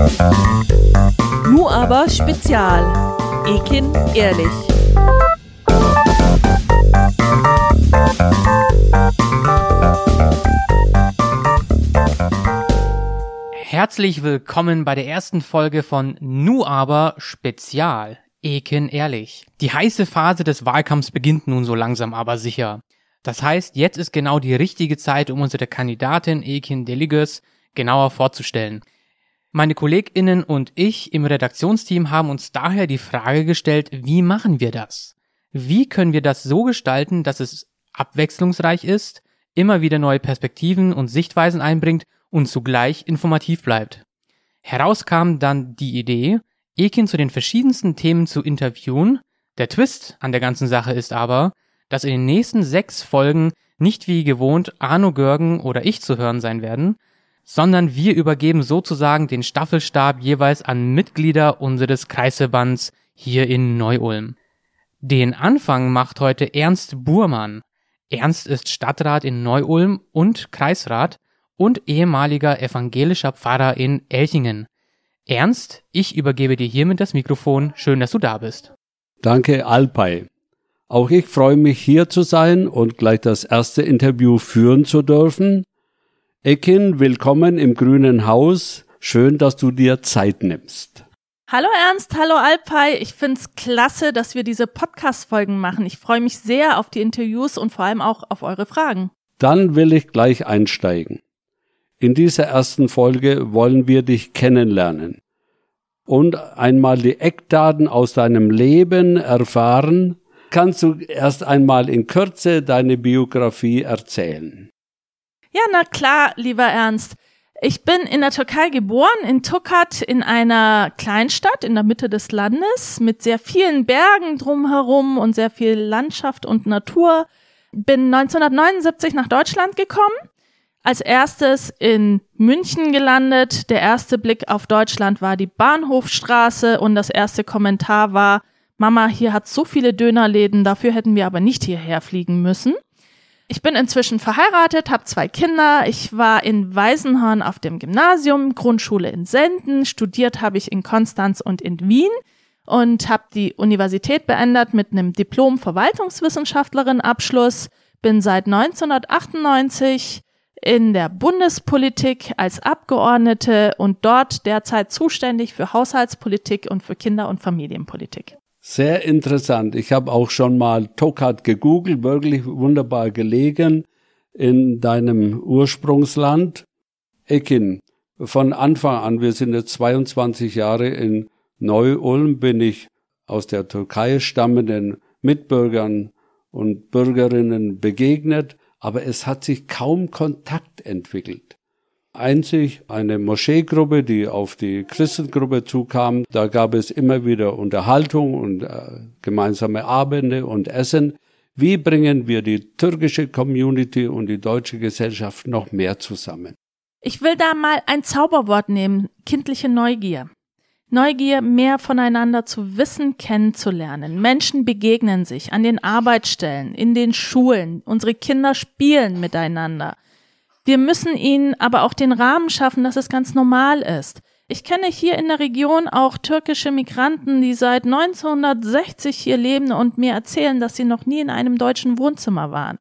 Nu aber Spezial. Ekin ehrlich. Herzlich willkommen bei der ersten Folge von Nu aber Spezial. Eken ehrlich. Die heiße Phase des Wahlkampfs beginnt nun so langsam aber sicher. Das heißt, jetzt ist genau die richtige Zeit, um unsere Kandidatin Ekin Deliges genauer vorzustellen. Meine KollegInnen und ich im Redaktionsteam haben uns daher die Frage gestellt, wie machen wir das? Wie können wir das so gestalten, dass es abwechslungsreich ist, immer wieder neue Perspektiven und Sichtweisen einbringt und zugleich informativ bleibt? Heraus kam dann die Idee, Ekin zu den verschiedensten Themen zu interviewen. Der Twist an der ganzen Sache ist aber, dass in den nächsten sechs Folgen nicht wie gewohnt Arno Görgen oder ich zu hören sein werden, sondern wir übergeben sozusagen den Staffelstab jeweils an Mitglieder unseres Kreisverbands hier in Neu-Ulm. Den Anfang macht heute Ernst Burmann. Ernst ist Stadtrat in Neu-Ulm und Kreisrat und ehemaliger evangelischer Pfarrer in Elchingen. Ernst, ich übergebe dir hiermit das Mikrofon. Schön, dass du da bist. Danke, Alpay. Auch ich freue mich, hier zu sein und gleich das erste Interview führen zu dürfen. Ekin, willkommen im grünen Haus. Schön, dass du dir Zeit nimmst. Hallo Ernst, hallo Alpay. Ich find's klasse, dass wir diese Podcast-Folgen machen. Ich freue mich sehr auf die Interviews und vor allem auch auf eure Fragen. Dann will ich gleich einsteigen. In dieser ersten Folge wollen wir dich kennenlernen und einmal die Eckdaten aus deinem Leben erfahren. Kannst du erst einmal in Kürze deine Biografie erzählen? Ja, na klar, lieber Ernst. Ich bin in der Türkei geboren, in Tokat, in einer Kleinstadt in der Mitte des Landes mit sehr vielen Bergen drumherum und sehr viel Landschaft und Natur. Bin 1979 nach Deutschland gekommen als erstes in München gelandet. Der erste Blick auf Deutschland war die Bahnhofstraße und das erste Kommentar war, Mama, hier hat so viele Dönerläden, dafür hätten wir aber nicht hierher fliegen müssen. Ich bin inzwischen verheiratet, habe zwei Kinder. Ich war in Weisenhorn auf dem Gymnasium, Grundschule in Senden, studiert habe ich in Konstanz und in Wien und habe die Universität beendet mit einem Diplom Verwaltungswissenschaftlerin Abschluss. Bin seit 1998 in der Bundespolitik als Abgeordnete und dort derzeit zuständig für Haushaltspolitik und für Kinder- und Familienpolitik. Sehr interessant. Ich habe auch schon mal Tokat gegoogelt, wirklich wunderbar gelegen in deinem Ursprungsland. Ekin, von Anfang an, wir sind jetzt 22 Jahre in Neu-Ulm, bin ich aus der Türkei stammenden Mitbürgern und Bürgerinnen begegnet aber es hat sich kaum Kontakt entwickelt. Einzig eine Moscheegruppe, die auf die Christengruppe zukam, da gab es immer wieder Unterhaltung und äh, gemeinsame Abende und Essen. Wie bringen wir die türkische Community und die deutsche Gesellschaft noch mehr zusammen? Ich will da mal ein Zauberwort nehmen, kindliche Neugier. Neugier, mehr voneinander zu wissen, kennenzulernen. Menschen begegnen sich an den Arbeitsstellen, in den Schulen. Unsere Kinder spielen miteinander. Wir müssen ihnen aber auch den Rahmen schaffen, dass es ganz normal ist. Ich kenne hier in der Region auch türkische Migranten, die seit 1960 hier leben und mir erzählen, dass sie noch nie in einem deutschen Wohnzimmer waren.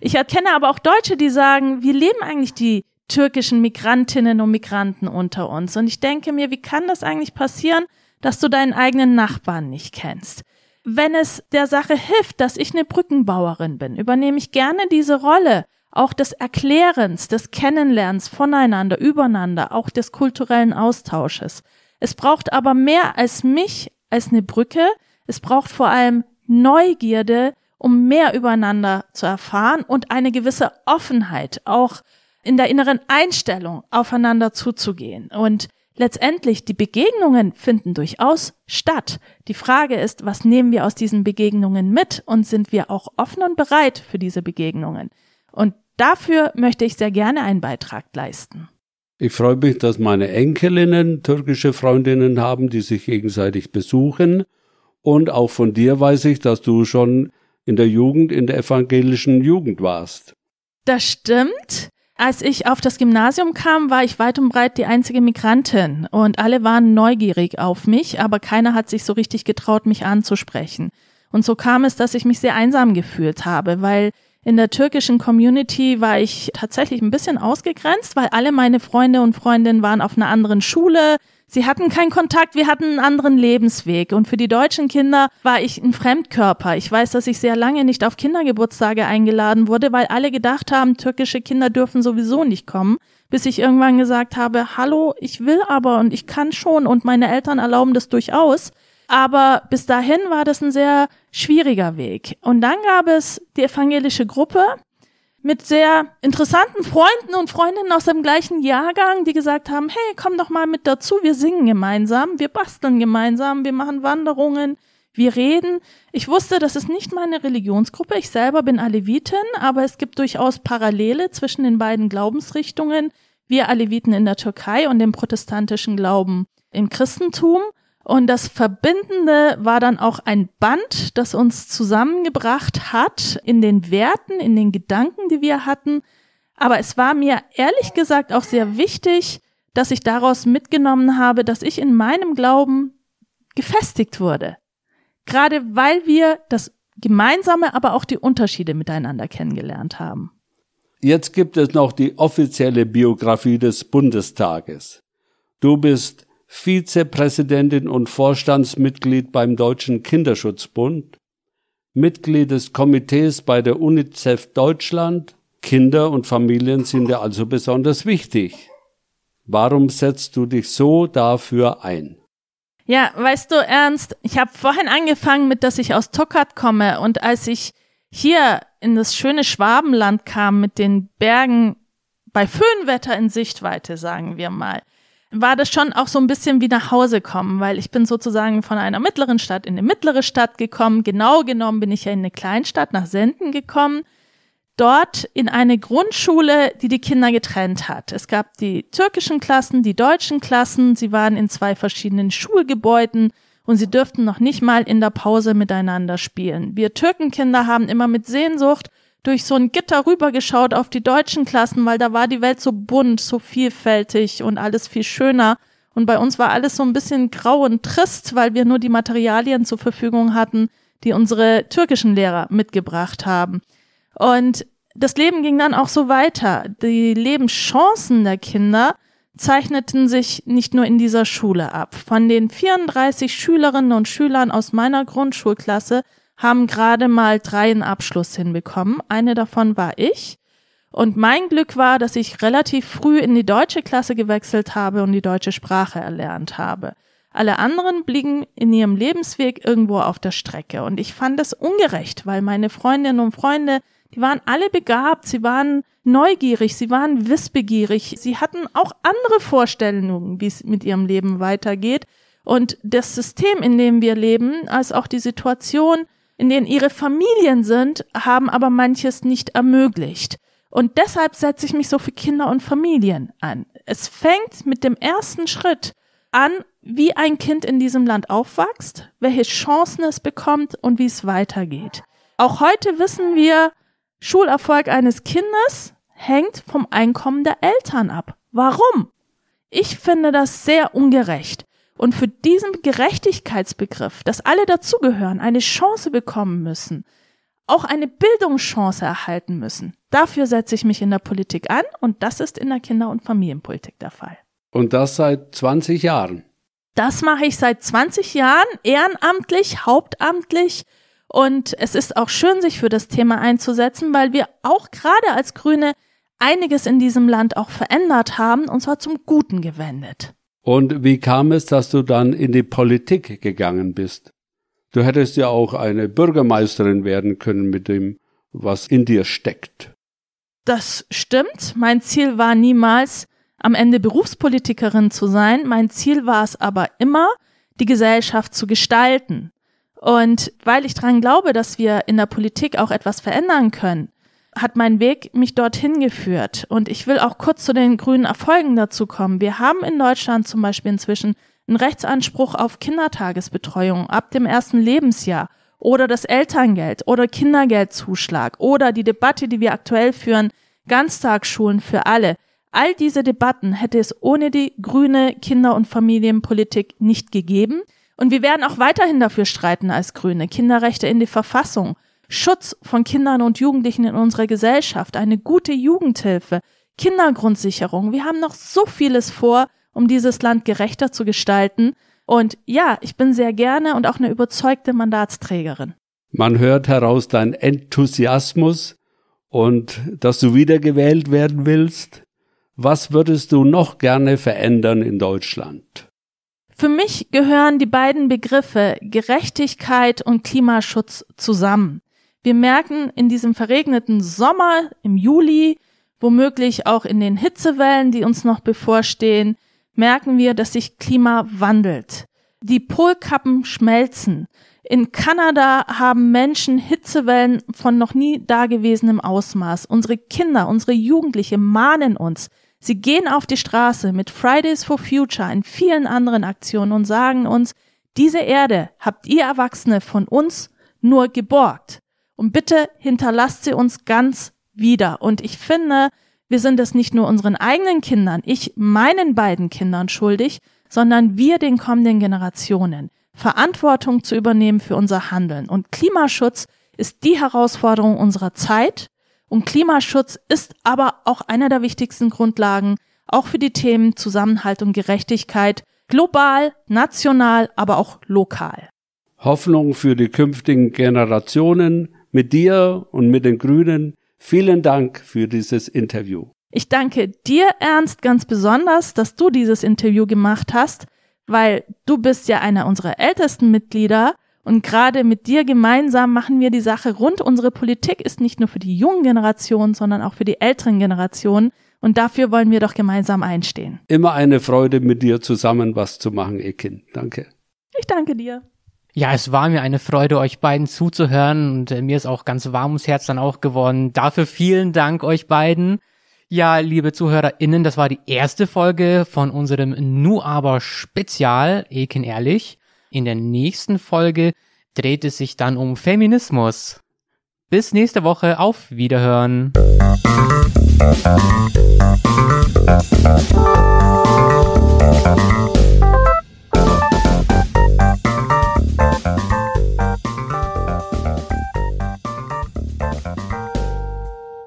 Ich erkenne aber auch Deutsche, die sagen, wie leben eigentlich die türkischen Migrantinnen und Migranten unter uns. Und ich denke mir, wie kann das eigentlich passieren, dass du deinen eigenen Nachbarn nicht kennst? Wenn es der Sache hilft, dass ich eine Brückenbauerin bin, übernehme ich gerne diese Rolle, auch des Erklärens, des Kennenlernens voneinander, übereinander, auch des kulturellen Austausches. Es braucht aber mehr als mich, als eine Brücke. Es braucht vor allem Neugierde, um mehr übereinander zu erfahren und eine gewisse Offenheit, auch in der inneren Einstellung aufeinander zuzugehen. Und letztendlich die Begegnungen finden durchaus statt. Die Frage ist, was nehmen wir aus diesen Begegnungen mit und sind wir auch offen und bereit für diese Begegnungen? Und dafür möchte ich sehr gerne einen Beitrag leisten. Ich freue mich, dass meine Enkelinnen türkische Freundinnen haben, die sich gegenseitig besuchen. Und auch von dir weiß ich, dass du schon in der Jugend, in der evangelischen Jugend warst. Das stimmt. Als ich auf das Gymnasium kam, war ich weit und breit die einzige Migrantin und alle waren neugierig auf mich, aber keiner hat sich so richtig getraut, mich anzusprechen. Und so kam es, dass ich mich sehr einsam gefühlt habe, weil in der türkischen Community war ich tatsächlich ein bisschen ausgegrenzt, weil alle meine Freunde und Freundinnen waren auf einer anderen Schule. Sie hatten keinen Kontakt, wir hatten einen anderen Lebensweg. Und für die deutschen Kinder war ich ein Fremdkörper. Ich weiß, dass ich sehr lange nicht auf Kindergeburtstage eingeladen wurde, weil alle gedacht haben, türkische Kinder dürfen sowieso nicht kommen. Bis ich irgendwann gesagt habe, hallo, ich will aber und ich kann schon und meine Eltern erlauben das durchaus. Aber bis dahin war das ein sehr schwieriger Weg. Und dann gab es die evangelische Gruppe mit sehr interessanten Freunden und Freundinnen aus dem gleichen Jahrgang, die gesagt haben, hey, komm doch mal mit dazu, wir singen gemeinsam, wir basteln gemeinsam, wir machen Wanderungen, wir reden. Ich wusste, das ist nicht meine Religionsgruppe. Ich selber bin Alevitin, aber es gibt durchaus Parallele zwischen den beiden Glaubensrichtungen. Wir Aleviten in der Türkei und dem protestantischen Glauben im Christentum. Und das Verbindende war dann auch ein Band, das uns zusammengebracht hat in den Werten, in den Gedanken, die wir hatten. Aber es war mir ehrlich gesagt auch sehr wichtig, dass ich daraus mitgenommen habe, dass ich in meinem Glauben gefestigt wurde. Gerade weil wir das Gemeinsame, aber auch die Unterschiede miteinander kennengelernt haben. Jetzt gibt es noch die offizielle Biografie des Bundestages. Du bist Vizepräsidentin und Vorstandsmitglied beim Deutschen Kinderschutzbund, Mitglied des Komitees bei der UNICEF Deutschland. Kinder und Familien sind dir also besonders wichtig. Warum setzt du dich so dafür ein? Ja, weißt du, Ernst, ich habe vorhin angefangen mit, dass ich aus Tokat komme und als ich hier in das schöne Schwabenland kam mit den Bergen bei Föhnwetter in Sichtweite, sagen wir mal, war das schon auch so ein bisschen wie nach Hause kommen, weil ich bin sozusagen von einer mittleren Stadt in eine mittlere Stadt gekommen. Genau genommen bin ich ja in eine Kleinstadt nach Senden gekommen. Dort in eine Grundschule, die die Kinder getrennt hat. Es gab die türkischen Klassen, die deutschen Klassen. Sie waren in zwei verschiedenen Schulgebäuden und sie dürften noch nicht mal in der Pause miteinander spielen. Wir Türkenkinder haben immer mit Sehnsucht durch so ein Gitter rübergeschaut auf die deutschen Klassen, weil da war die Welt so bunt, so vielfältig und alles viel schöner. Und bei uns war alles so ein bisschen grau und trist, weil wir nur die Materialien zur Verfügung hatten, die unsere türkischen Lehrer mitgebracht haben. Und das Leben ging dann auch so weiter. Die Lebenschancen der Kinder zeichneten sich nicht nur in dieser Schule ab. Von den 34 Schülerinnen und Schülern aus meiner Grundschulklasse haben gerade mal drei einen Abschluss hinbekommen. Eine davon war ich. Und mein Glück war, dass ich relativ früh in die deutsche Klasse gewechselt habe und die deutsche Sprache erlernt habe. Alle anderen blieben in ihrem Lebensweg irgendwo auf der Strecke. Und ich fand das ungerecht, weil meine Freundinnen und Freunde, die waren alle begabt, sie waren neugierig, sie waren wissbegierig, sie hatten auch andere Vorstellungen, wie es mit ihrem Leben weitergeht. Und das System, in dem wir leben, als auch die Situation, in denen ihre Familien sind, haben aber manches nicht ermöglicht. Und deshalb setze ich mich so für Kinder und Familien an. Es fängt mit dem ersten Schritt an, wie ein Kind in diesem Land aufwächst, welche Chancen es bekommt und wie es weitergeht. Auch heute wissen wir, Schulerfolg eines Kindes hängt vom Einkommen der Eltern ab. Warum? Ich finde das sehr ungerecht und für diesen Gerechtigkeitsbegriff, dass alle dazugehören, eine Chance bekommen müssen, auch eine Bildungschance erhalten müssen, dafür setze ich mich in der Politik an und das ist in der Kinder- und Familienpolitik der Fall. Und das seit 20 Jahren. Das mache ich seit 20 Jahren, ehrenamtlich, hauptamtlich. Und es ist auch schön, sich für das Thema einzusetzen, weil wir auch gerade als Grüne einiges in diesem Land auch verändert haben, und zwar zum Guten gewendet. Und wie kam es, dass du dann in die Politik gegangen bist? Du hättest ja auch eine Bürgermeisterin werden können mit dem, was in dir steckt. Das stimmt. Mein Ziel war niemals, am Ende Berufspolitikerin zu sein. Mein Ziel war es aber immer, die Gesellschaft zu gestalten. Und weil ich dran glaube, dass wir in der Politik auch etwas verändern können, hat mein Weg mich dorthin geführt. Und ich will auch kurz zu den grünen Erfolgen dazu kommen. Wir haben in Deutschland zum Beispiel inzwischen einen Rechtsanspruch auf Kindertagesbetreuung ab dem ersten Lebensjahr oder das Elterngeld oder Kindergeldzuschlag oder die Debatte, die wir aktuell führen, Ganztagsschulen für alle. All diese Debatten hätte es ohne die grüne Kinder- und Familienpolitik nicht gegeben. Und wir werden auch weiterhin dafür streiten als Grüne. Kinderrechte in die Verfassung, Schutz von Kindern und Jugendlichen in unserer Gesellschaft, eine gute Jugendhilfe, Kindergrundsicherung. Wir haben noch so vieles vor, um dieses Land gerechter zu gestalten. Und ja, ich bin sehr gerne und auch eine überzeugte Mandatsträgerin. Man hört heraus deinen Enthusiasmus und dass du wiedergewählt werden willst. Was würdest du noch gerne verändern in Deutschland? Für mich gehören die beiden Begriffe Gerechtigkeit und Klimaschutz zusammen. Wir merken in diesem verregneten Sommer im Juli, womöglich auch in den Hitzewellen, die uns noch bevorstehen, merken wir, dass sich Klima wandelt. Die Polkappen schmelzen. In Kanada haben Menschen Hitzewellen von noch nie dagewesenem Ausmaß. Unsere Kinder, unsere Jugendliche mahnen uns. Sie gehen auf die Straße mit Fridays for Future in vielen anderen Aktionen und sagen uns, diese Erde habt ihr Erwachsene von uns nur geborgt. Und bitte hinterlasst sie uns ganz wieder. Und ich finde, wir sind es nicht nur unseren eigenen Kindern, ich meinen beiden Kindern schuldig, sondern wir den kommenden Generationen. Verantwortung zu übernehmen für unser Handeln. Und Klimaschutz ist die Herausforderung unserer Zeit. Und Klimaschutz ist aber auch einer der wichtigsten Grundlagen, auch für die Themen Zusammenhalt und Gerechtigkeit, global, national, aber auch lokal. Hoffnung für die künftigen Generationen mit dir und mit den Grünen. Vielen Dank für dieses Interview. Ich danke dir, Ernst, ganz besonders, dass du dieses Interview gemacht hast, weil du bist ja einer unserer ältesten Mitglieder und gerade mit dir gemeinsam machen wir die Sache rund. Unsere Politik ist nicht nur für die jungen Generationen, sondern auch für die älteren Generationen. Und dafür wollen wir doch gemeinsam einstehen. Immer eine Freude, mit dir zusammen was zu machen, Ekin. Danke. Ich danke dir. Ja, es war mir eine Freude, euch beiden zuzuhören und äh, mir ist auch ganz warm ums Herz dann auch geworden. Dafür vielen Dank euch beiden. Ja, liebe ZuhörerInnen, das war die erste Folge von unserem Nu aber Spezial, Eken ehrlich. In der nächsten Folge dreht es sich dann um Feminismus. Bis nächste Woche, auf Wiederhören. Musik